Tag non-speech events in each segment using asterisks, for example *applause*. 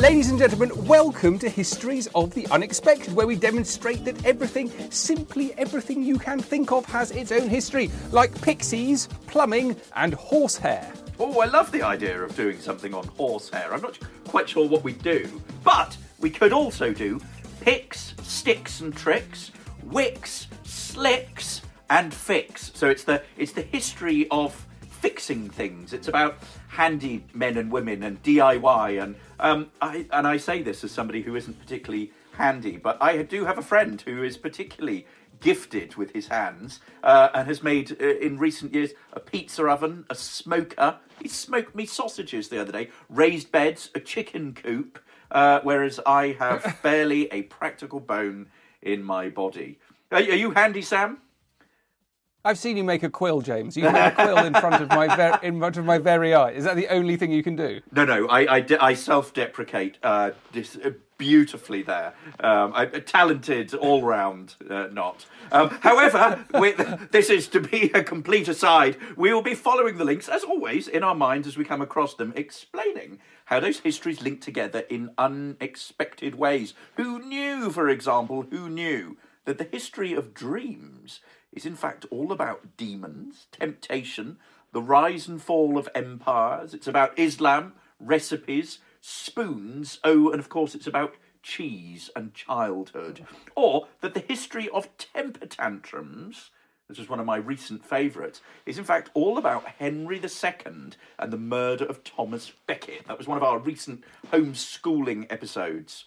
Ladies and gentlemen, welcome to Histories of the Unexpected, where we demonstrate that everything, simply everything you can think of, has its own history, like pixies, plumbing, and horsehair. Oh, I love the idea of doing something on horsehair. I'm not quite sure what we do, but we could also do picks, sticks, and tricks, wicks, slicks, and fix. So it's the it's the history of fixing things. It's about handy men and women and DIY and um, I, and I say this as somebody who isn't particularly handy, but I do have a friend who is particularly gifted with his hands uh, and has made uh, in recent years a pizza oven, a smoker. He smoked me sausages the other day, raised beds, a chicken coop, uh, whereas I have *laughs* barely a practical bone in my body. Are, are you handy, Sam? I've seen you make a quill, James. You made a quill in front of my ver- in front of my very eye. Is that the only thing you can do? No, no. I I, de- I self-deprecate uh, this, uh, beautifully there. Um, I, a talented all-round uh, not. Um, however, with, this is to be a complete aside. We will be following the links as always in our minds as we come across them, explaining how those histories link together in unexpected ways. Who knew, for example, who knew that the history of dreams is in fact all about demons, temptation, the rise and fall of empires. It's about Islam, recipes, spoons. Oh, and of course, it's about cheese and childhood. Or that the history of temper tantrums, this is one of my recent favourites, is in fact all about Henry II and the murder of Thomas Becket. That was one of our recent homeschooling episodes.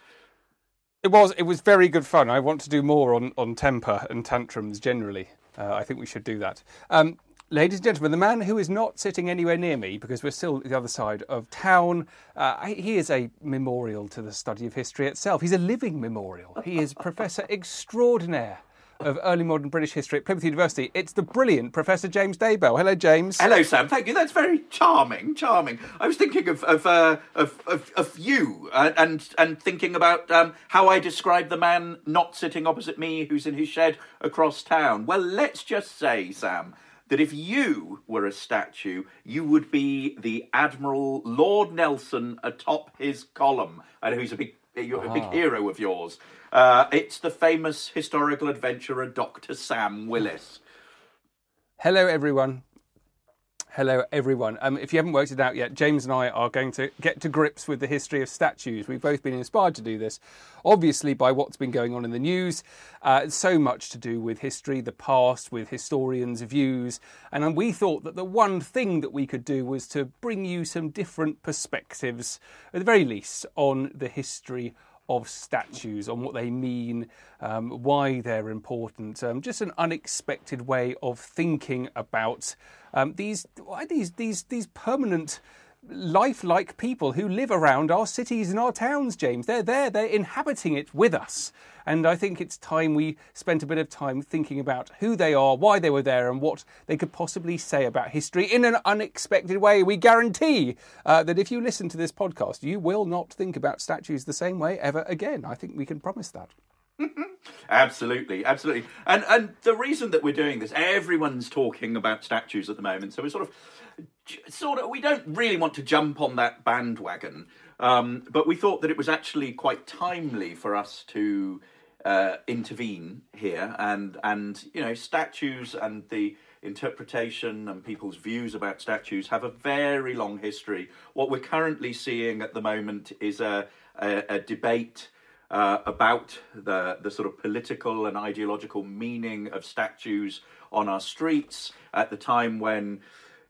It was. It was very good fun. I want to do more on, on temper and tantrums generally. Uh, I think we should do that. Um, ladies and gentlemen, the man who is not sitting anywhere near me because we're still the other side of town, uh, he is a memorial to the study of history itself. He's a living memorial. He is Professor Extraordinaire of early modern British history at Plymouth University. It's the brilliant Professor James Daybell. Hello, James. Hello, Sam. Thank you. That's very charming. Charming. I was thinking of of uh, of, of, of, you uh, and and thinking about um, how I describe the man not sitting opposite me, who's in his shed across town. Well, let's just say, Sam. That if you were a statue, you would be the Admiral Lord Nelson atop his column, and who's a big, a big hero of yours. Uh, it's the famous historical adventurer Dr. Sam Willis. Hello, everyone. Hello, everyone. Um, if you haven't worked it out yet, James and I are going to get to grips with the history of statues. We've both been inspired to do this, obviously, by what's been going on in the news. Uh, so much to do with history, the past, with historians' views. And we thought that the one thing that we could do was to bring you some different perspectives, at the very least, on the history of statues, on what they mean, um, why they're important. Um, just an unexpected way of thinking about um, these why these these these permanent lifelike people who live around our cities and our towns, James. They're there, they're inhabiting it with us. And I think it's time we spent a bit of time thinking about who they are, why they were there, and what they could possibly say about history in an unexpected way. We guarantee uh, that if you listen to this podcast, you will not think about statues the same way ever again. I think we can promise that. *laughs* absolutely, absolutely. And and the reason that we're doing this, everyone's talking about statues at the moment, so we're sort of sort of we don't really want to jump on that bandwagon, um, but we thought that it was actually quite timely for us to uh, intervene here, and and you know statues and the interpretation and people's views about statues have a very long history. What we're currently seeing at the moment is a, a, a debate uh, about the, the sort of political and ideological meaning of statues on our streets at the time when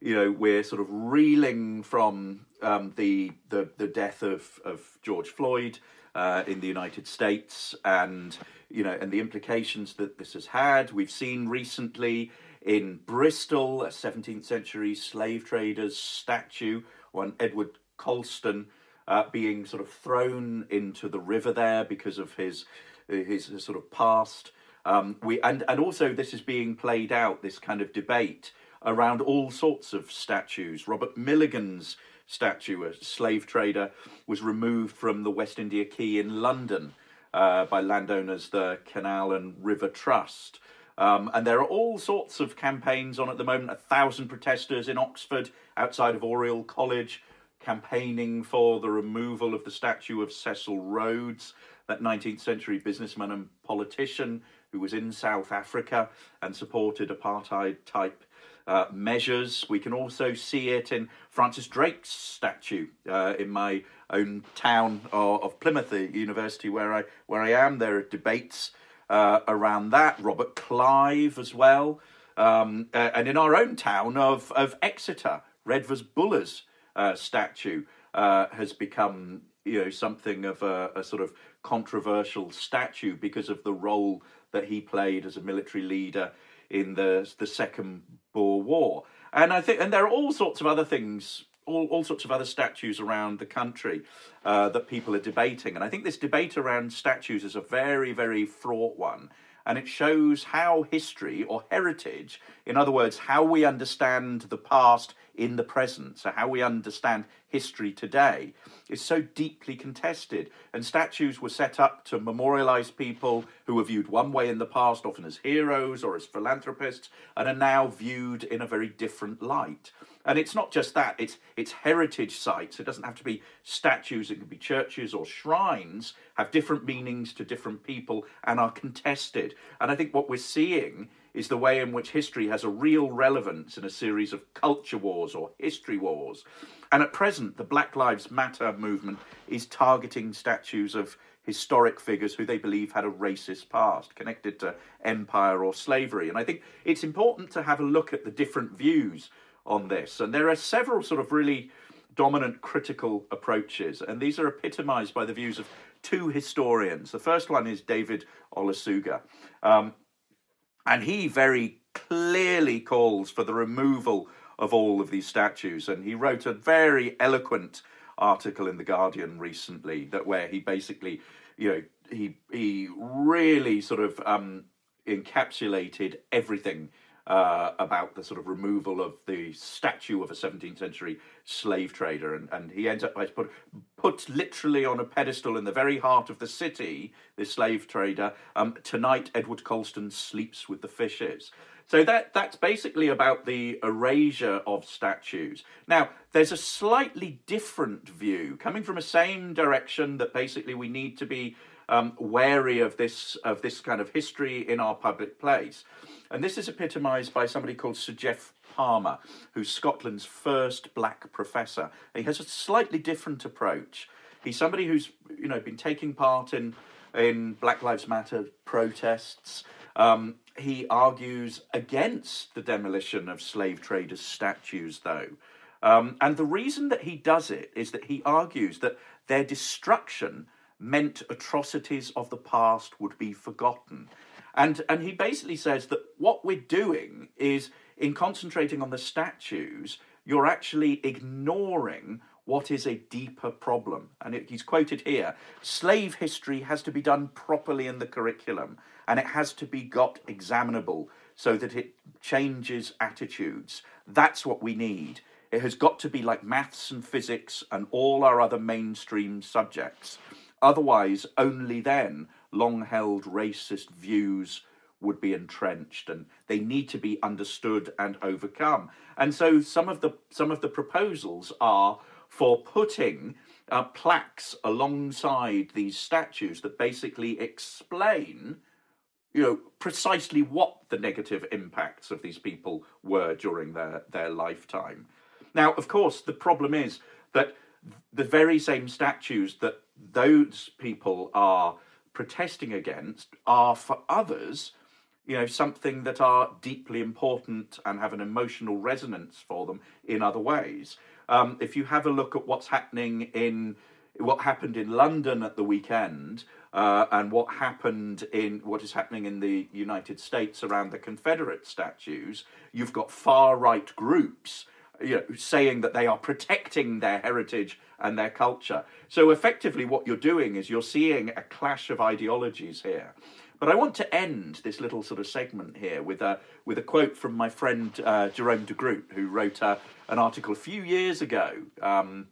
you know we're sort of reeling from um, the, the the death of of George Floyd uh, in the United States, and you know, and the implications that this has had. We've seen recently in Bristol a 17th century slave traders statue one Edward Colston uh, being sort of thrown into the river there because of his his, his sort of past. Um, we and and also this is being played out this kind of debate around all sorts of statues. Robert Milligan's statue, a slave trader, was removed from the West India Quay in London uh, by landowners, the Canal and River Trust. Um, and there are all sorts of campaigns on at the moment. A thousand protesters in Oxford outside of Oriel College campaigning for the removal of the statue of Cecil Rhodes, that 19th century businessman and politician who was in South Africa and supported apartheid type uh, measures. We can also see it in Francis Drake's statue uh, in my own town of, of, Plymouth, university where I where I am. There are debates uh, around that. Robert Clive as well, um, and in our own town of of Exeter, Redvers Buller's uh, statue uh, has become you know something of a, a sort of controversial statue because of the role that he played as a military leader in the the Second Boer War. And I think, and there are all sorts of other things, all, all sorts of other statues around the country uh, that people are debating. And I think this debate around statues is a very, very fraught one. And it shows how history or heritage, in other words, how we understand the past in the present, so how we understand history today, is so deeply contested. And statues were set up to memorialize people who were viewed one way in the past, often as heroes or as philanthropists, and are now viewed in a very different light. And it's not just that, it's, it's heritage sites. It doesn't have to be statues, it can be churches or shrines, have different meanings to different people and are contested. And I think what we're seeing is the way in which history has a real relevance in a series of culture wars or history wars. And at present, the Black Lives Matter movement is targeting statues of historic figures who they believe had a racist past connected to empire or slavery. And I think it's important to have a look at the different views on this. And there are several sort of really dominant critical approaches, and these are epitomized by the views of two historians. The first one is David Olusoga. Um, and he very clearly calls for the removal of all of these statues. And he wrote a very eloquent article in the Guardian recently that where he basically, you know, he he really sort of um, encapsulated everything uh, about the sort of removal of the statue of a 17th century slave trader. And, and he ends up by put, put literally on a pedestal in the very heart of the city, this slave trader, um, tonight Edward Colston sleeps with the fishes. So that that's basically about the erasure of statues. Now, there's a slightly different view coming from a same direction that basically we need to be um, wary of this of this kind of history in our public place. And this is epitomised by somebody called Sir Geoff Palmer, who's Scotland's first black professor. He has a slightly different approach. He's somebody who's you know been taking part in in Black Lives Matter protests. Um, he argues against the demolition of slave traders' statues, though. Um, and the reason that he does it is that he argues that their destruction meant atrocities of the past would be forgotten. And, and he basically says that what we're doing is, in concentrating on the statues, you're actually ignoring what is a deeper problem. And it, he's quoted here slave history has to be done properly in the curriculum, and it has to be got examinable so that it changes attitudes. That's what we need. It has got to be like maths and physics and all our other mainstream subjects. Otherwise, only then long held racist views would be entrenched and they need to be understood and overcome. And so some of the some of the proposals are for putting uh, plaques alongside these statues that basically explain you know precisely what the negative impacts of these people were during their their lifetime. Now, of course, the problem is that the very same statues that those people are protesting against are for others you know something that are deeply important and have an emotional resonance for them in other ways. Um, if you have a look at what's happening in what happened in London at the weekend uh, and what happened in what is happening in the United States around the Confederate statues, you've got far right groups you know, saying that they are protecting their heritage and their culture. So effectively, what you're doing is you're seeing a clash of ideologies here. But I want to end this little sort of segment here with a with a quote from my friend uh, Jerome de Groot, who wrote uh, an article a few years ago um,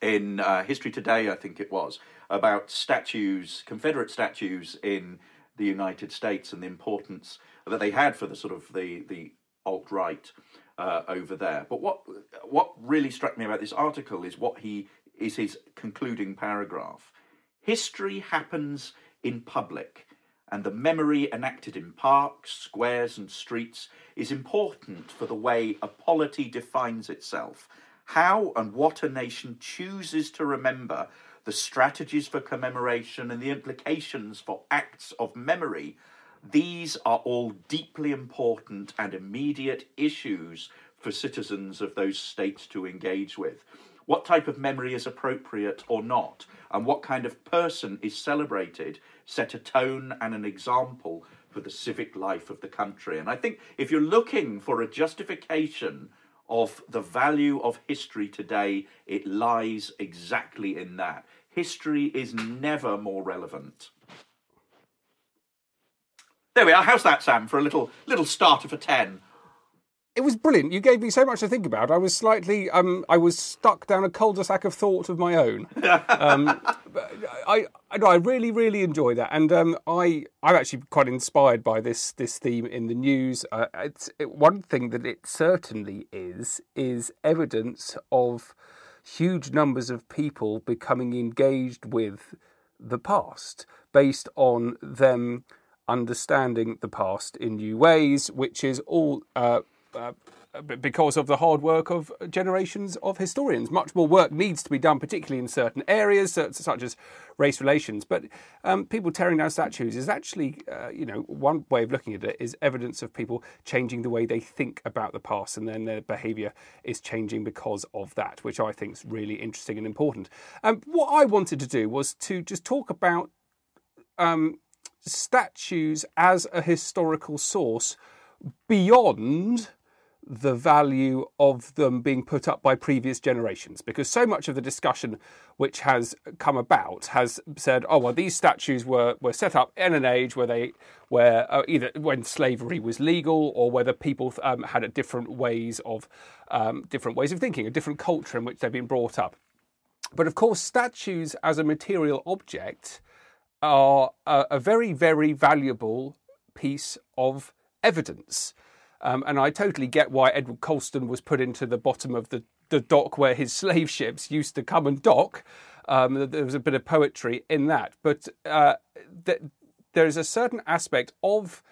in uh, History Today, I think it was, about statues, Confederate statues in the United States and the importance that they had for the sort of the the alt right uh, over there. But what what really struck me about this article is what he is his concluding paragraph. History happens in public and the memory enacted in parks, squares, and streets is important for the way a polity defines itself. How and what a nation chooses to remember, the strategies for commemoration, and the implications for acts of memory, these are all deeply important and immediate issues for citizens of those states to engage with what type of memory is appropriate or not, and what kind of person is celebrated, set a tone and an example for the civic life of the country. And I think if you're looking for a justification of the value of history today, it lies exactly in that. History is never more relevant. There we are. How's that, Sam, for a little little starter for 10 it was brilliant. You gave me so much to think about. I was slightly, um, I was stuck down a cul-de-sac of thought of my own. *laughs* Um, I, I, I really, really enjoy that, and um, I, I'm actually quite inspired by this this theme in the news. Uh, it's it, one thing that it certainly is is evidence of huge numbers of people becoming engaged with the past based on them understanding the past in new ways, which is all. Uh, uh, because of the hard work of generations of historians. Much more work needs to be done, particularly in certain areas, such as race relations. But um, people tearing down statues is actually, uh, you know, one way of looking at it is evidence of people changing the way they think about the past, and then their behaviour is changing because of that, which I think is really interesting and important. Um, what I wanted to do was to just talk about um, statues as a historical source beyond the value of them being put up by previous generations. Because so much of the discussion which has come about has said oh well these statues were, were set up in an age where they where uh, either when slavery was legal or whether people um, had different ways of um, different ways of thinking a different culture in which they've been brought up. But of course statues as a material object are a, a very very valuable piece of evidence um, and I totally get why Edward Colston was put into the bottom of the, the dock where his *laughs* slave ships used to come and dock. Um, there was a bit of poetry in that. But uh, th- there is a certain aspect of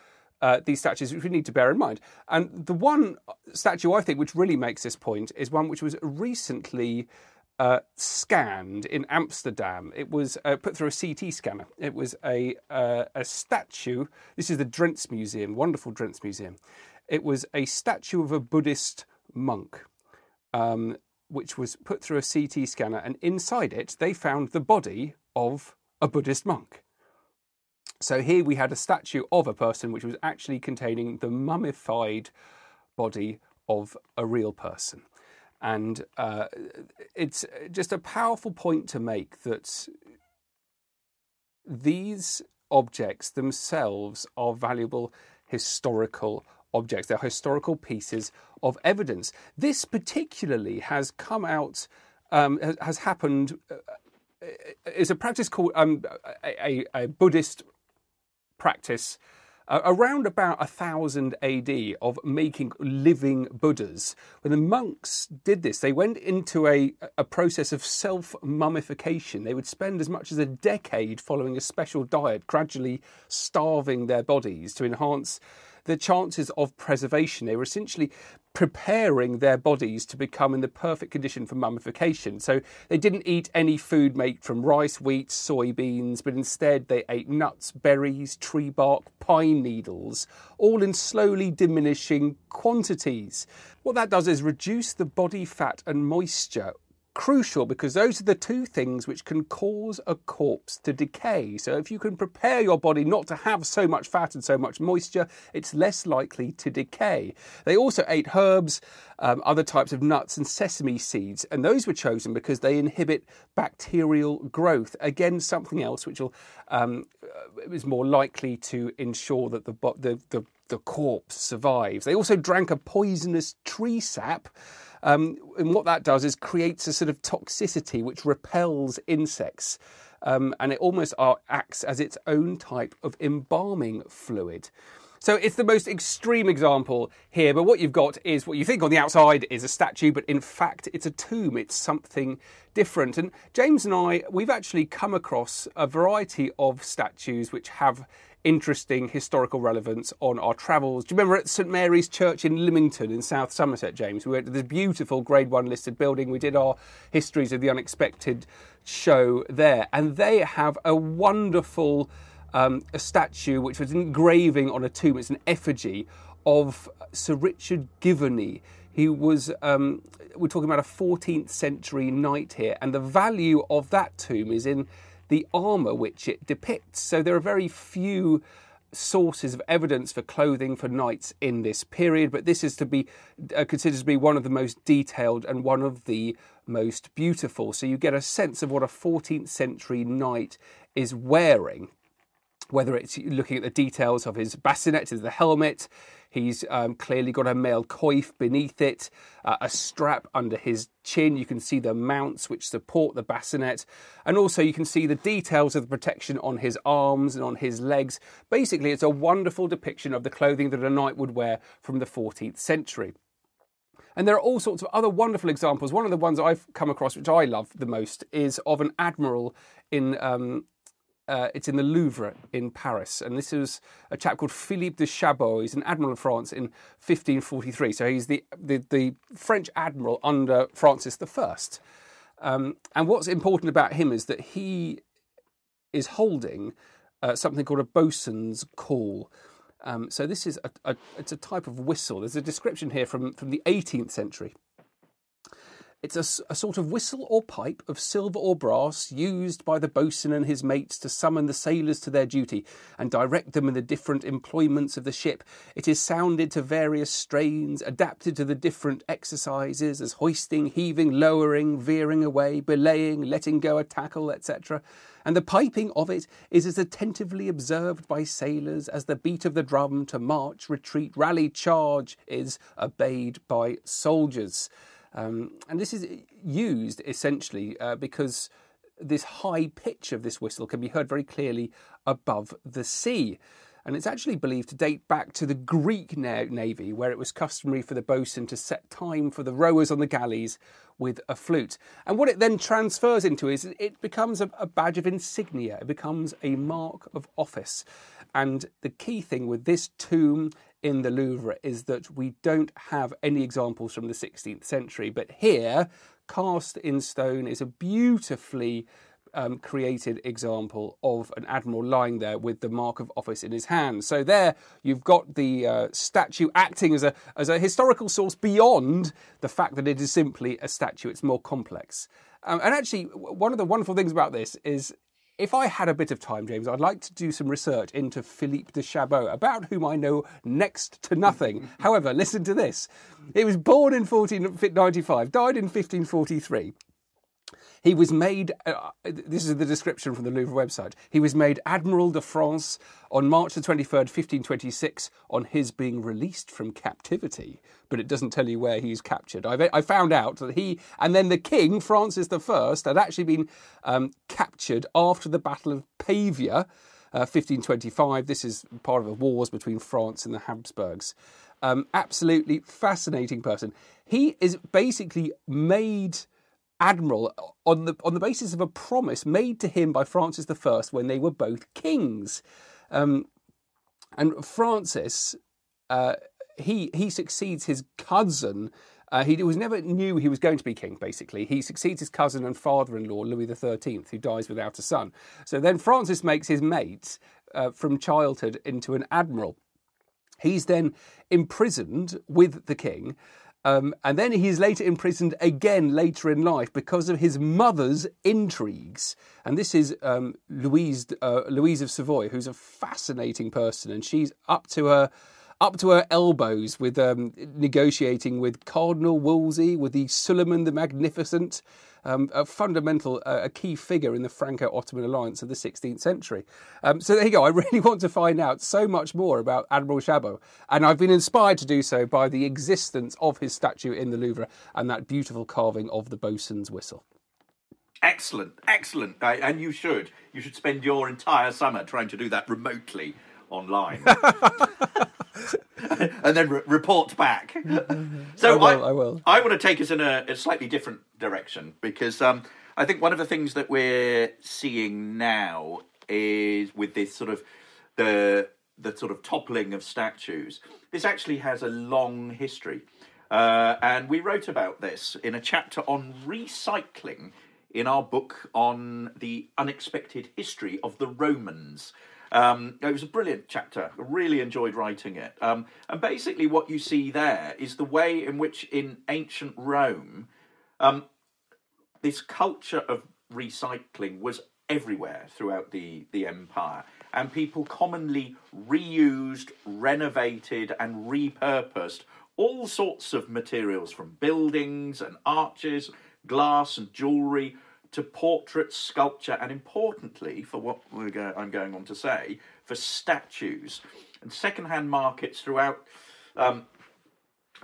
uh, these statues which we need to bear in mind. And the one statue I think which really makes this point is one which was recently uh, scanned in Amsterdam. It was uh, put through a CT scanner. It was a uh, a statue. This is the Drents Museum, wonderful Drents Museum. It was a statue of a Buddhist monk, um, which was put through a CT scanner, and inside it they found the body of a Buddhist monk. So here we had a statue of a person which was actually containing the mummified body of a real person. And uh, it's just a powerful point to make that these objects themselves are valuable historical objects. They're historical pieces of evidence. This particularly has come out, um, has, happened, uh, is a practice called um, a, a, Buddhist practice uh, around about 1000 AD of making living Buddhas. When the monks did this, they went into a, a process of self mummification. They would spend as much as a decade following a special diet, gradually starving their bodies to enhance the chances of preservation. They were essentially preparing their bodies to become in the perfect condition for mummification. So they didn't eat any food made from rice, wheat, soybeans, but instead they ate nuts, berries, tree bark, pine needles, all in slowly diminishing quantities. What that does is reduce the body fat and moisture crucial because those are the two things which can cause a corpse to decay. So, if you can prepare your body not to have so much fat and so much moisture, it's less likely to decay. They also ate herbs, um, other types of nuts, and sesame seeds, and those were chosen because they inhibit bacterial growth. Again, something else which will um, is more likely to ensure that the, the, the, the corpse survives. They also drank a poisonous tree sap. Um, and what that does is creates a sort of toxicity which repels insects. Um, and it almost acts as its own type of embalming fluid. So it's the most extreme example here, but what you've got is what you think on the outside is a statue, but in fact it's a tomb. It's something different. And James and I, we've actually come across a variety of statues which have interesting historical relevance on our travels. Do you remember at St Mary's Church in Limington in South Somerset, James? We went to this beautiful Grade 1 listed building. We did our Histories of the Unexpected show there, and they have a wonderful um, a statue which was engraving on a tomb. It's an effigy of Sir Richard Gyverney. He was, um, we're talking about a 14th century knight here, and the value of that tomb is in the armour which it depicts. So there are very few sources of evidence for clothing for knights in this period, but this is to be uh, considered to be one of the most detailed and one of the most beautiful. So you get a sense of what a 14th century knight is wearing whether it's looking at the details of his bassinet, the helmet, He's um, clearly got a mail coif beneath it, uh, a strap under his chin. You can see the mounts which support the bassinet, and also you can see the details of the protection on his arms and on his legs. Basically, it's a wonderful depiction of the clothing that a knight would wear from the 14th century. And there are all sorts of other wonderful examples. One of the ones I've come across, which I love the most, is of an admiral in um, uh, it's in the Louvre in Paris, and this is a chap called Philippe de Chabot. He's an admiral of France in 1543, so he's the the, the French admiral under Francis I. Um, and what's important about him is that he is holding uh, something called a boatswain's call. Um, so this is a, a, it's a type of whistle. There's a description here from, from the 18th century. It's a, a, sort of whistle or pipe of silver or brass used by the boatswain and his mates to summon the sailors to their duty and direct them in the different employments of the ship. It is sounded to various strains, adapted to the different exercises as hoisting, heaving, lowering, veering away, belaying, letting go a tackle, etc. And the piping of it is as attentively observed by sailors as the beat of the drum to march, retreat, rally, charge is obeyed by soldiers. Um, and this is used essentially uh, because this high pitch of this whistle can be heard very clearly above the sea. And it's actually believed to date back to the Greek navy, where it was customary for the boatswain to set time for the rowers on the galleys with a flute. And what it then transfers into is it becomes a, a badge of insignia, it becomes a mark of office. And the key thing with this tomb in the Louvre is that we don't have any examples from the 16th century, but here, cast in stone is a beautifully um, created example of an admiral lying there with the mark of office in his hand. So there, you've got the uh, statue acting as a as a historical source beyond the fact that it is simply a statue. It's more complex. Um, and actually, one of the wonderful things about this is if I had a bit of time, James, I'd like to do some research into Philippe de Chabot, about whom I know next to nothing. *laughs* However, listen to this. He was born in 1495, died in 1543. He was made, uh, this is the description from the Louvre website, he was made Admiral de France on March the 23rd, 1526, on his being released from captivity. But it doesn't tell you where he's captured. I've, I found out that he, and then the king, Francis I, had actually been um, captured after the Battle of Pavia. Uh, 1525. This is part of the wars between France and the Habsburgs. Um, absolutely fascinating person. He is basically made admiral on the on the basis of a promise made to him by Francis I when they were both kings. Um, and Francis, uh, he he succeeds his cousin. Uh, he was never knew he was going to be king. Basically, he succeeds his cousin and father-in-law Louis XIII, who dies without a son. So then Francis makes his mate uh, from childhood into an admiral. He's then imprisoned with the king Um, and then he's later imprisoned again later in life because of his mother's intrigues. And this is um, Louise, uh, Louise of Savoy, who's a fascinating person, and she's up to her up to her elbows with um, negotiating with Cardinal Wolsey, with the Suleiman the Magnificent, um, a fundamental, uh, a key figure in the Franco-Ottoman alliance of the 16th century. Um, so there you go. I really *laughs* want to find out so much more about Admiral Chabot, and I've been inspired to do so by the existence of his statue in the Louvre and that beautiful carving of the bosun's whistle. Excellent, excellent, uh, and you should. You should spend your entire summer trying to do that remotely online. *laughs* and then re- report back. *laughs* so I will, I, I will. I want to take us in a, a slightly different direction because um, I think one of the things that we're seeing now is with this sort of the the sort of toppling of statues. This actually has a long history, uh, and we wrote about this in a chapter on recycling in our book on the unexpected history of the Romans. Um, it was a brilliant chapter. I really enjoyed writing it. Um, and basically, what you see there is the way in which, in ancient Rome, um, this culture of recycling was everywhere throughout the, the empire. And people commonly reused, renovated, and repurposed all sorts of materials from buildings and arches, glass and jewellery to portrait, sculpture, and importantly, for what go, I'm going on to say, for statues. And second-hand markets throughout um,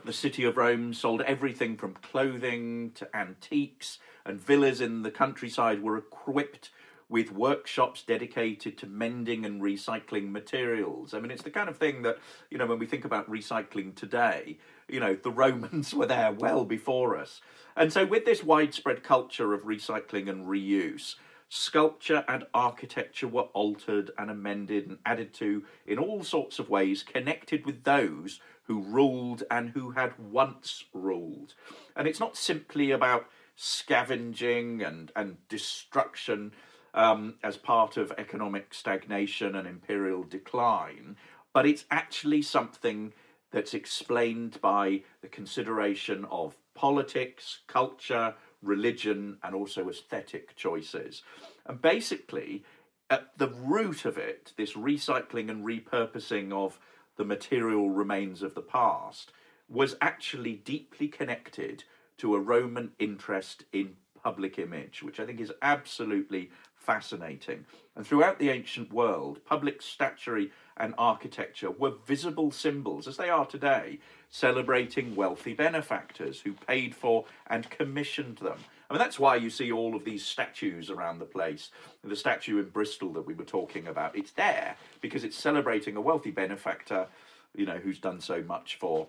the city of Rome sold everything from clothing to antiques, and villas in the countryside were equipped with workshops dedicated to mending and recycling materials. I mean, it's the kind of thing that, you know, when we think about recycling today, you know, the *laughs* Romans were there well before us. And so, with this widespread culture of recycling and reuse, sculpture and architecture were altered and amended and added to in all sorts of ways connected with those who ruled and who had once ruled. And it's not simply about scavenging and, and destruction um, as part of economic stagnation and imperial decline, but it's actually something that's explained by the consideration of politics, culture, religion, and also aesthetic choices. And basically, at the root of it, this recycling and repurposing of the material remains of the past was actually deeply connected to a Roman interest in public image, which I think is absolutely fascinating. And throughout the ancient world, public statuary and architecture were visible symbols, as they are today, celebrating wealthy benefactors who paid for and commissioned them. I mean, that's why you see all of these statues around the place. The statue in Bristol that we were talking about, it's there because it's celebrating a wealthy benefactor, you know, who's done so much for.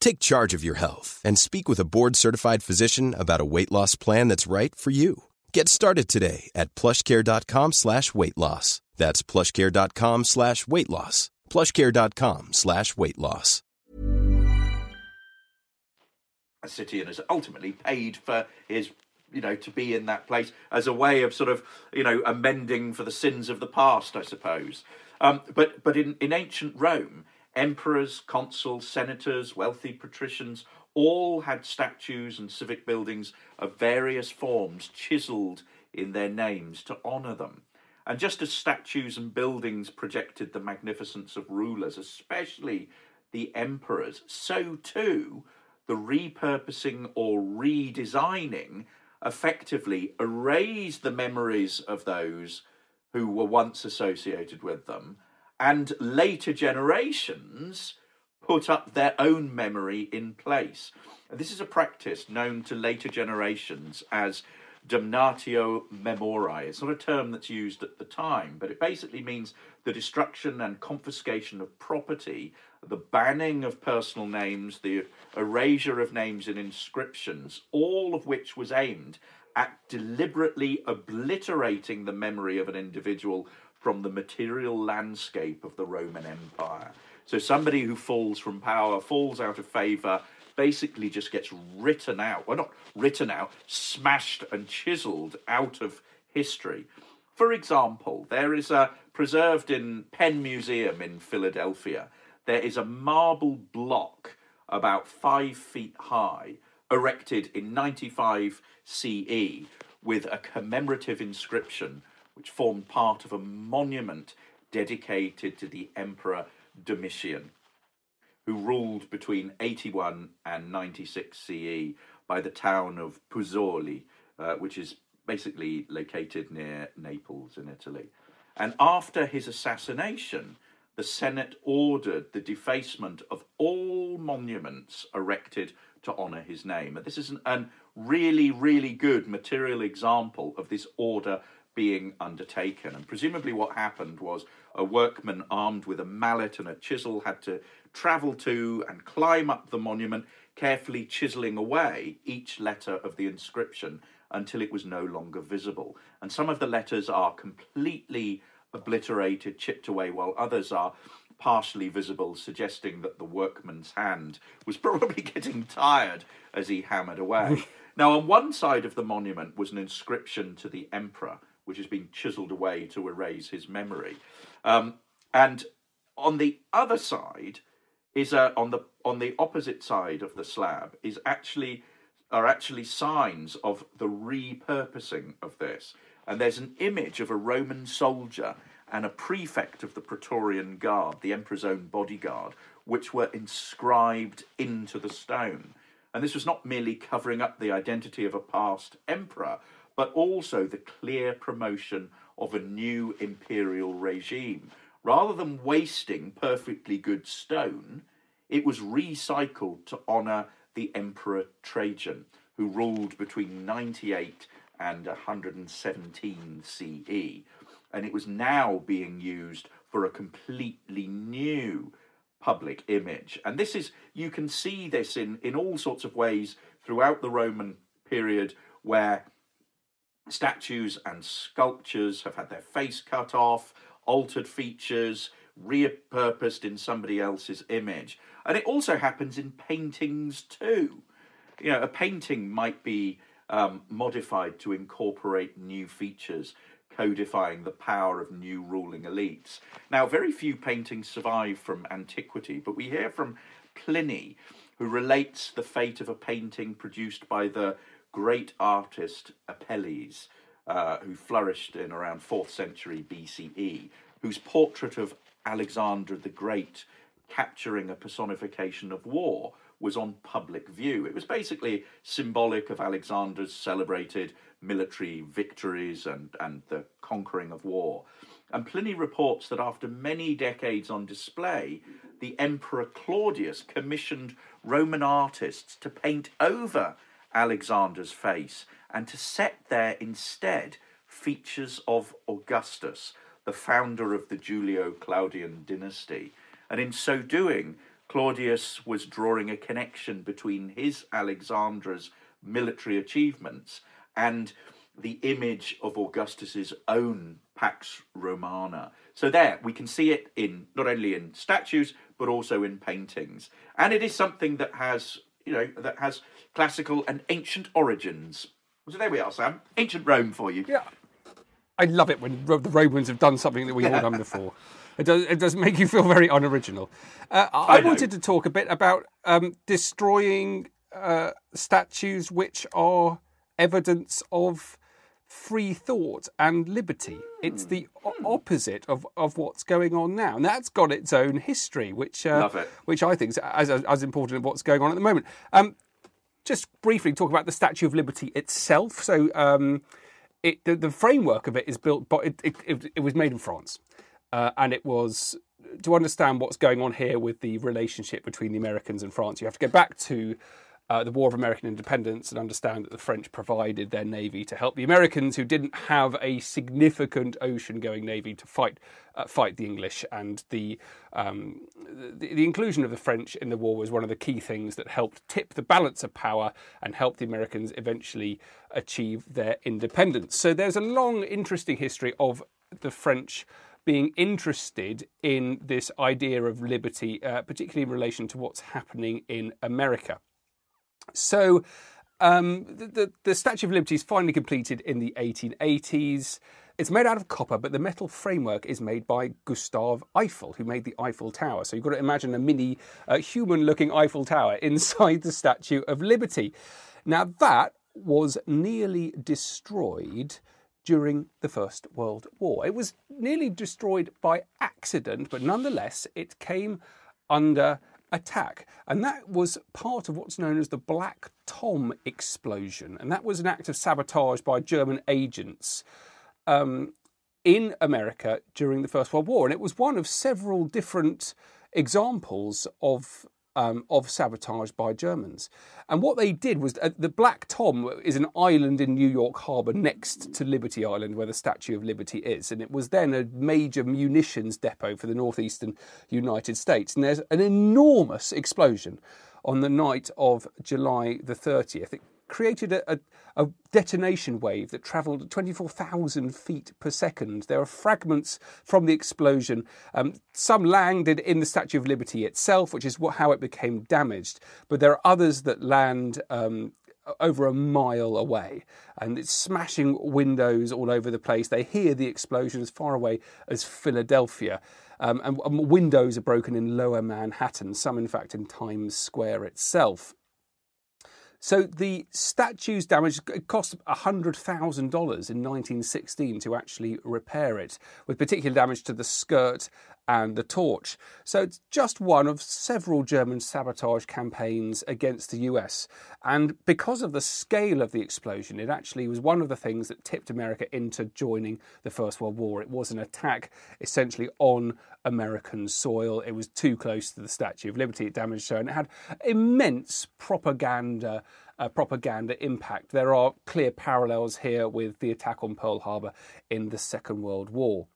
Take charge of your health and speak with a board-certified physician about a weight loss plan that's right for you. Get started today at plushcare.com slash weight loss. That's plushcare.com slash weight loss. plushcare.com slash weight loss. a city and has ultimately paid for his you know to be in that place as a way of sort of you know amending for the sins of the past i suppose um, but but in, in ancient rome emperors consuls senators wealthy patricians all had statues and civic buildings of various forms chiseled in their names to honor them. And just as statues and buildings projected the magnificence of rulers especially the emperors so too the repurposing or redesigning effectively erased the memories of those who were once associated with them, and later generations put up their own memory in place. And this is a practice known to later generations as damnatio memoriae. It's not a term that's used at the time, but it basically means the destruction and confiscation of property, the banning of personal names, the erasure of names in inscriptions, all of which was aimed at deliberately obliterating the memory of an individual from the material landscape of the Roman Empire. So somebody who falls from power, falls out of favor, basically just gets written out. Well, not written out, smashed and chiseled out of history. For example, there is a preserved in Penn Museum in Philadelphia. There is a marble block about five feet high, erected in 95 CE, with a commemorative inscription which formed part of a monument dedicated to the Emperor Domitian who ruled between 81 and 96 CE by the town of Pozzuoli, uh, which is basically located near Naples in Italy. And after his assassination, the Senate ordered the defacement of all monuments erected to honour his name. And this is a really, really good material example of this order being undertaken. And presumably, what happened was a workman armed with a mallet and a chisel had to travel to and climb up the monument, carefully chiseling away each letter of the inscription until it was no longer visible. And some of the letters are completely obliterated, chipped away, while others are partially visible, suggesting that the workman's hand was *laughs* probably getting tired as he hammered away. *laughs* now, on one side of the monument was an inscription to the emperor, which has been chiseled away to erase his memory. Um, and on the other side is on the on the opposite side of the slab is actually are actually signs of the repurposing of this. And there's an image of a Roman soldier and a prefect of the Praetorian Guard, the emperor's own bodyguard, which were inscribed into the stone. And this was not merely covering up the identity of a past emperor, but also the clear promotion of a new imperial regime, Rather than wasting perfectly good stone, it was recycled to honour the Emperor Trajan, who ruled between 98 and 117 CE. And it was now being used for a completely new public image. And this is, you can see this in, in all sorts of ways throughout the Roman period where statues and sculptures have had their face cut off, altered features, repurposed in somebody else's image. And it also happens in paintings too. You know, a painting might be um, modified to incorporate new features, codifying the power of new ruling elites. Now, very few paintings survive from antiquity, but we hear from Pliny, who relates the fate of a painting produced by the great artist Apelles, uh, who flourished in around 4th century BCE, whose portrait of Alexander the Great capturing a personification of war was on public view. It was basically symbolic of Alexander's celebrated military victories and, and the conquering of war. And Pliny reports that after many decades on display, the Emperor Claudius commissioned Roman artists to paint over Alexander's face and to set there instead features of Augustus, the founder of the Julio Claudian dynasty. And in so doing, Claudius was drawing a connection between his Alexandra's military achievements and the image of Augustus's own Pax Romana. So there, we can see it in not only in statues but also in paintings, and it is something that has you know that has classical and ancient origins. So there we are, Sam. Ancient Rome for you. Yeah. I love it when the Romans have done something that we've all done *laughs* before. It does, it does make you feel very unoriginal. Uh, I, I wanted to talk a bit about um, destroying uh, statues which are evidence of free thought and liberty. It's the o- opposite of, of what's going on now, and that's got its own history, which uh, which I think is as, as, as important as what's going on at the moment. Um, just briefly talk about the Statue of Liberty itself. So, um, it, the, the framework of it is built, but it, it, it, was made in France, uh, and it was to understand what's going on here with the relationship between the Americans and France. You have to go back to uh, the War of American Independence and understand that the French provided their navy to help the Americans, who didn't have a significant ocean-going navy to fight uh, fight the English. And the, um, the the inclusion of the French in the war was one of the key things that helped tip the balance of power and help the Americans eventually achieve their independence. So there's a long, interesting history of the French being interested in this idea of liberty, uh, particularly in relation to what's happening in America. So um, the, the, the Statue of Liberty is finally completed in the 1880s. It's made out of copper, but the metal framework is made by Gustave Eiffel, who made the Eiffel Tower. So you've got to imagine a mini uh, human looking Eiffel Tower *laughs* inside the Statue of Liberty. Now, that was nearly destroyed during the First World War. It was nearly destroyed by accident, but nonetheless, it came under attack. And that was part of what's known as the Black Tom explosion. And that was an act of sabotage by German agents um, in America during the First World War. And it was one of several different examples of. Um, of sabotage by Germans. And what they did was uh, the Black Tom is an island in New York Harbor next to Liberty Island, where the Statue of Liberty is. And it was then a major munitions depot for the northeastern United States. And there's an enormous explosion on the night of July the 30th. It created a, a, a detonation wave that travelled at 24,000 feet per second. There are fragments from the explosion. Um, some landed in the Statue of Liberty itself, which is what, how it became damaged. But there are others that land um, over a mile away and it's smashing windows all over the place. They hear the explosion as far away as Philadelphia. Um, and, and windows are broken in lower Manhattan, some in fact in Times Square itself. So the statue's damage cost $100,000 in 1916 to actually repair it, with particular damage to the skirt and the torch. So it's just one of several German sabotage campaigns against the US. And because of the scale of the explosion, it actually was one of the things that tipped America into joining the First World War. It was an attack essentially on American soil. It was too close to the Statue of Liberty. It damaged her, and it had immense propaganda. Uh, propaganda impact. There are clear parallels here with the attack on Pearl Harbor in the Second World War.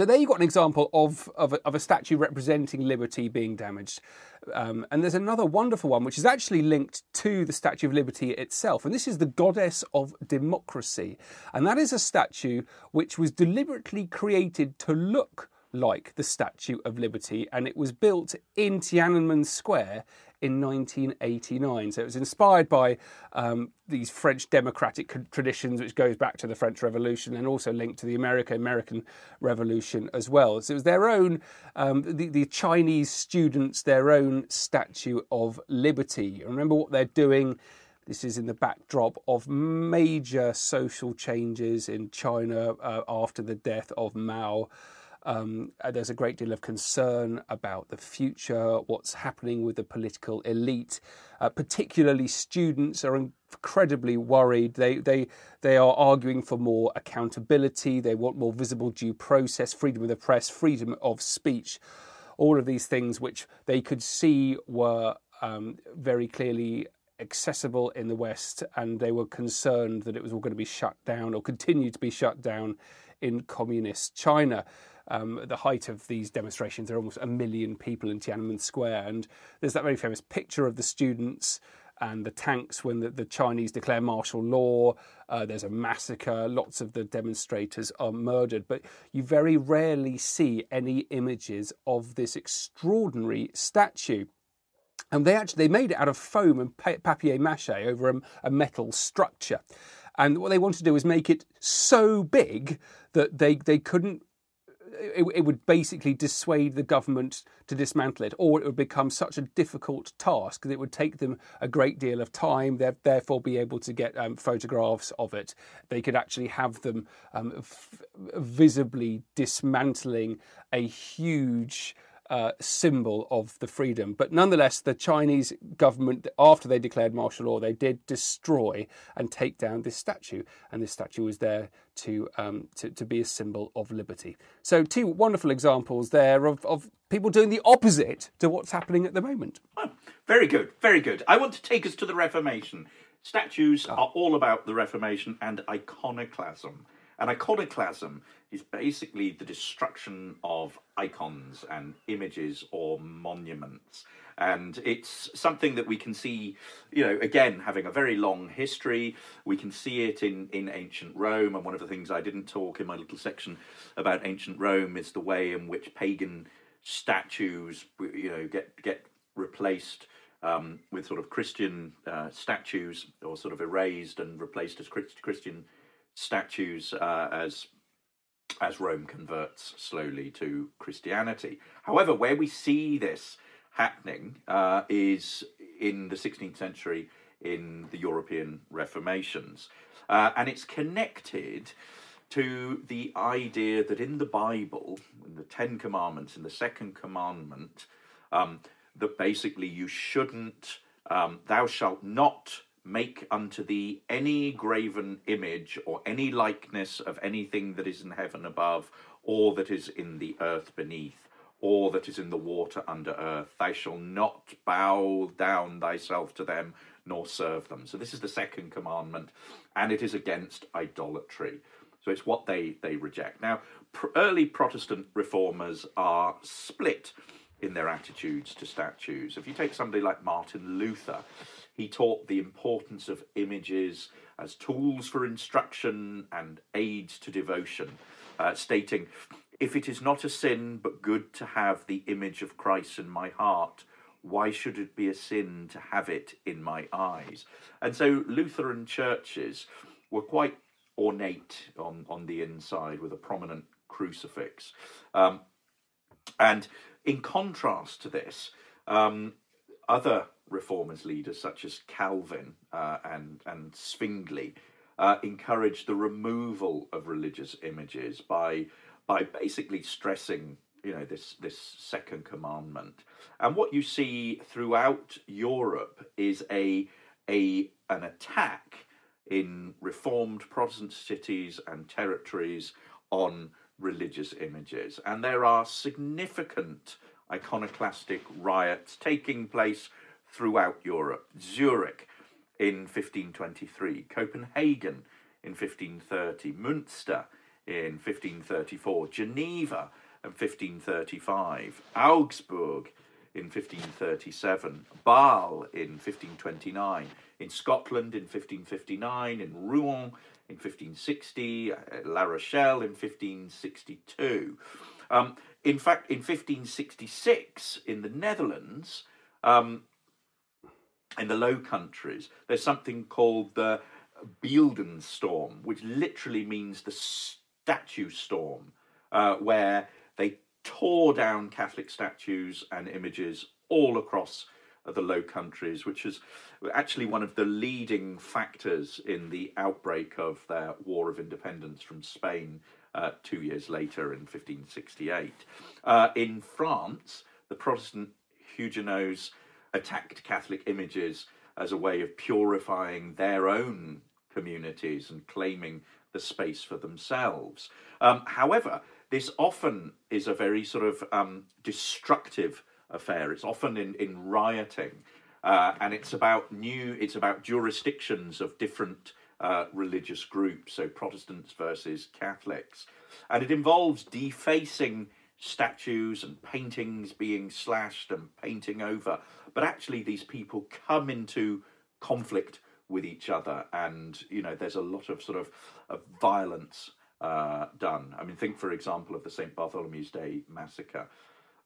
So there you've got an example of, of, a, of a statue representing liberty being damaged. Um, and there's another wonderful one which is actually linked to the Statue of Liberty itself. And this is the Goddess of Democracy. And that is a statue which was deliberately created to look like the Statue of Liberty. And it was built in Tiananmen Square in 1989. So it was inspired by um, these French democratic traditions, which goes back to the French Revolution and also linked to the American American Revolution as well. So it was their own, um, the, the Chinese students, their own Statue of Liberty. Remember what they're doing. This is in the backdrop of major social changes in China uh, after the death of Mao. Um, there's a great deal of concern about the future, what's happening with the political elite. Uh, particularly, students are incredibly worried. They they they are arguing for more accountability. They want more visible due process, freedom of the press, freedom of speech. All of these things which they could see were um, very clearly accessible in the West, and they were concerned that it was all going to be shut down or continue to be shut down in communist China. Um, at the height of these demonstrations, there are almost a million people in Tiananmen Square, and there's that very famous picture of the students and the tanks when the, the Chinese declare martial law. Uh, there's a massacre. Lots of the demonstrators are murdered, but you very rarely see any images of this extraordinary statue. And they actually they made it out of foam and papier mâché over a, a metal structure. And what they wanted to do was make it so big that they, they couldn't it, it, would basically dissuade the government to dismantle it, or it would become such a difficult task that it would take them a great deal of time. They'd therefore be able to get um, photographs of it. They could actually have them um, f- visibly dismantling a huge uh, symbol of the freedom. But nonetheless, the Chinese government, after they declared martial law, they did destroy and take down this statue, and this statue was there to um, to, to, be a symbol of liberty. So, two wonderful examples there of, of people doing the opposite to what's happening at the moment. Oh, very good, very good. I want to take us to the Reformation. Statues oh. are all about the Reformation and iconoclasm. And iconoclasm is basically the destruction of icons and images or monuments. And it's something that we can see, you know, again, having a very long history. We can see it in, in ancient Rome. And one of the things I didn't talk in my little section about ancient Rome is the way in which pagan statues, you know, get, get replaced um, with sort of Christian uh, statues or sort of erased and replaced as Christian statues uh, as as Rome converts slowly to Christianity. However, where we see this happening uh, is in the 16th century in the European Reformations, uh, and it's connected to the idea that in the Bible, in the Ten Commandments, in the Second Commandment, um, that basically you shouldn't, um, thou shalt not make unto thee any graven image or any likeness of anything that is in heaven above, or that is in the earth beneath, or that is in the water under earth. Thou shalt not bow down thyself to them, nor serve them. So this is the second commandment, and it is against idolatry. So it's what they, they reject. Now, pr- early Protestant reformers are split in their attitudes to statues. If you take somebody like Martin Luther, he taught the importance of images as tools for instruction and aids to devotion, uh, stating, If it is not a sin but good to have the image of Christ in my heart, why should it be a sin to have it in my eyes? And so Lutheran churches were quite ornate on, on the inside with a prominent crucifix. Um, and in contrast to this, um, other reformers leaders such as Calvin uh, and and Zwingli uh, encouraged the removal of religious images by by basically stressing you know this this second commandment. And what you see throughout Europe is a a an attack in reformed Protestant cities and territories on religious images. And there are significant iconoclastic riots taking place throughout Europe. Zurich in 1523, Copenhagen in 1530, Münster in 1534, Geneva in 1535, Augsburg in 1537, Bâle in 1529, in Scotland in 1559, in Rouen in 1560, uh, La Rochelle in 1562. Um, in fact, in 1566, in the Netherlands, um, in the Low Countries, there's something called the Beelden Storm, which literally means the statue storm, uh, where they tore down Catholic statues and images all across the Low Countries, which is actually one of the leading factors in the outbreak of their War of Independence from Spain uh, two years later in 1568. Uh, in France, the Protestant Huguenots attacked Catholic images as a way of purifying their own communities and claiming the space for themselves. Um, however, this often is a very sort of um, destructive affair. It's often in, in rioting. uh, and it's about new. It's about jurisdictions of different uh, religious groups, so Protestants versus Catholics, and it involves defacing statues and paintings being slashed and painting over. But actually, these people come into conflict with each other, and you know, there's a lot of sort of, of violence uh, done. I mean, think for example of the St Bartholomew's Day massacre.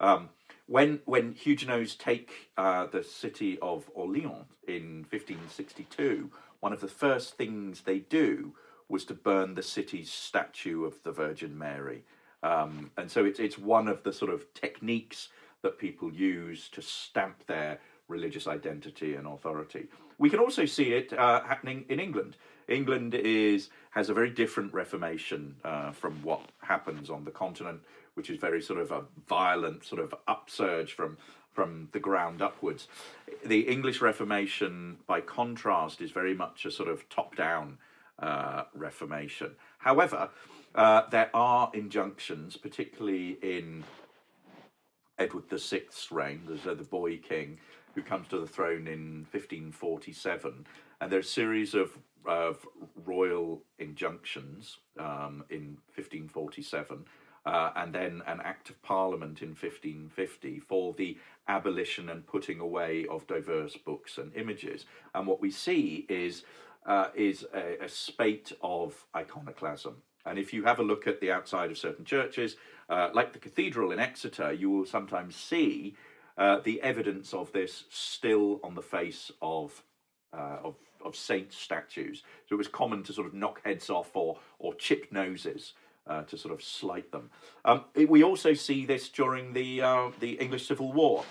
Um, when when Huguenots take uh, the city of Orleans in 1562, one of the first things they do was to burn the city's statue of the Virgin Mary, um, and so it's it's one of the sort of techniques that people use to stamp their religious identity and authority. We can also see it uh, happening in England. England is has a very different Reformation uh, from what happens on the continent, which is very sort of a violent sort of upsurge from from the ground upwards. The English Reformation, by contrast, is very much a sort of top down uh, Reformation. However, uh, there are injunctions, particularly in Edward VI's reign, the, the boy king, who comes to the throne in 1547. And there's a series of, of royal injunctions um, in 1547. Uh, and then an act of parliament in 1550 for the abolition and putting away of diverse books and images. And what we see is uh, is a, a, spate of iconoclasm. And if you have a look at the outside of certain churches, uh, like the cathedral in Exeter, you will sometimes see uh, the evidence of this still on the face of, uh, of, of saint statues. So it was common to sort of knock heads off or, or chip noses. Uh, to sort of slight them. Um, it, we also see this during the uh, the English Civil War,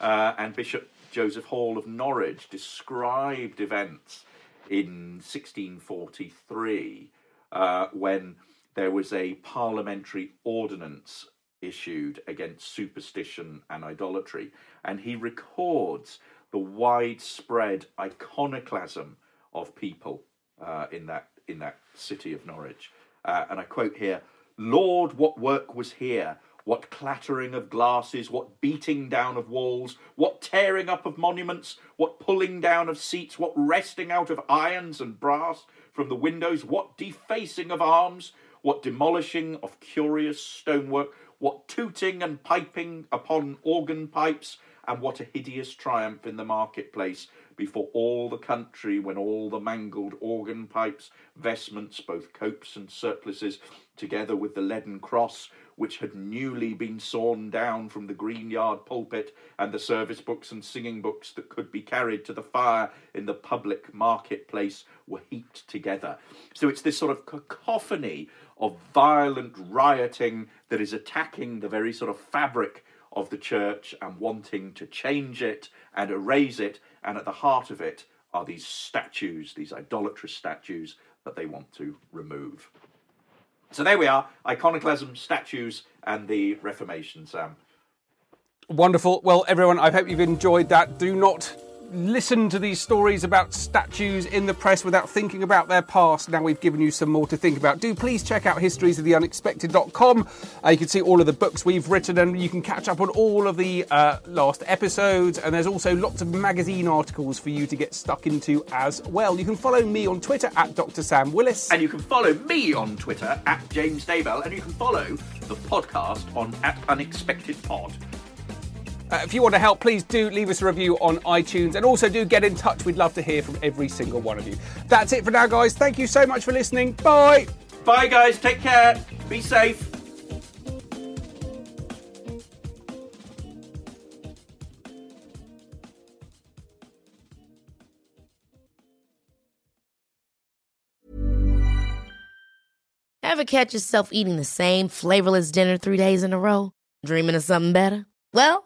uh, and Bishop Joseph Hall of Norwich described events in 1643 uh, when there was a parliamentary ordinance issued against superstition and idolatry, and he records the widespread iconoclasm of people uh, in that in that city of Norwich. Uh, and I quote here: "Lord, what work was here! What clattering of glasses, what beating down of walls, what tearing up of monuments, what pulling down of seats, what wresting out of irons and brass from the windows, what defacing of arms, what demolishing of curious stonework, what tooting and piping upon organ pipes, and what a hideous triumph in the marketplace before all the country when all the mangled organ pipes, vestments, both copes and surplices, together with the leaden cross, which had newly been sawn down from the green yard pulpit, and the service books and singing books that could be carried to the fire in the public marketplace were heaped together. So it's this sort of cacophony of violent rioting that is attacking the very sort of fabric of the church and wanting to change it and erase it. And at the heart of it are these statues, these idolatrous statues that they want to remove. So there we are iconoclasm, statues, and the Reformation, Sam. Wonderful. Well, everyone, I hope you've enjoyed that. Do not listen to these stories about statues in the press without thinking about their past. Now we've given you some more to think about. Do please check out historiesoftheunexpected.com. Uh, you can see all of the books we've written and you can catch up on all of the uh, last episodes. And there's also lots of magazine articles for you to get stuck into as well. You can follow me on Twitter at Dr. Sam Willis. And you can follow me on Twitter at James Daybell. And you can follow the podcast on at Unexpected Pod. Uh, if you want to help, please do leave us a review on iTunes and also do get in touch. We'd love to hear from every single one of you. That's it for now, guys. Thank you so much for listening. Bye. Bye, guys. Take care. Be safe. Ever catch yourself eating the same flavorless dinner three days in a row? Dreaming of something better? Well,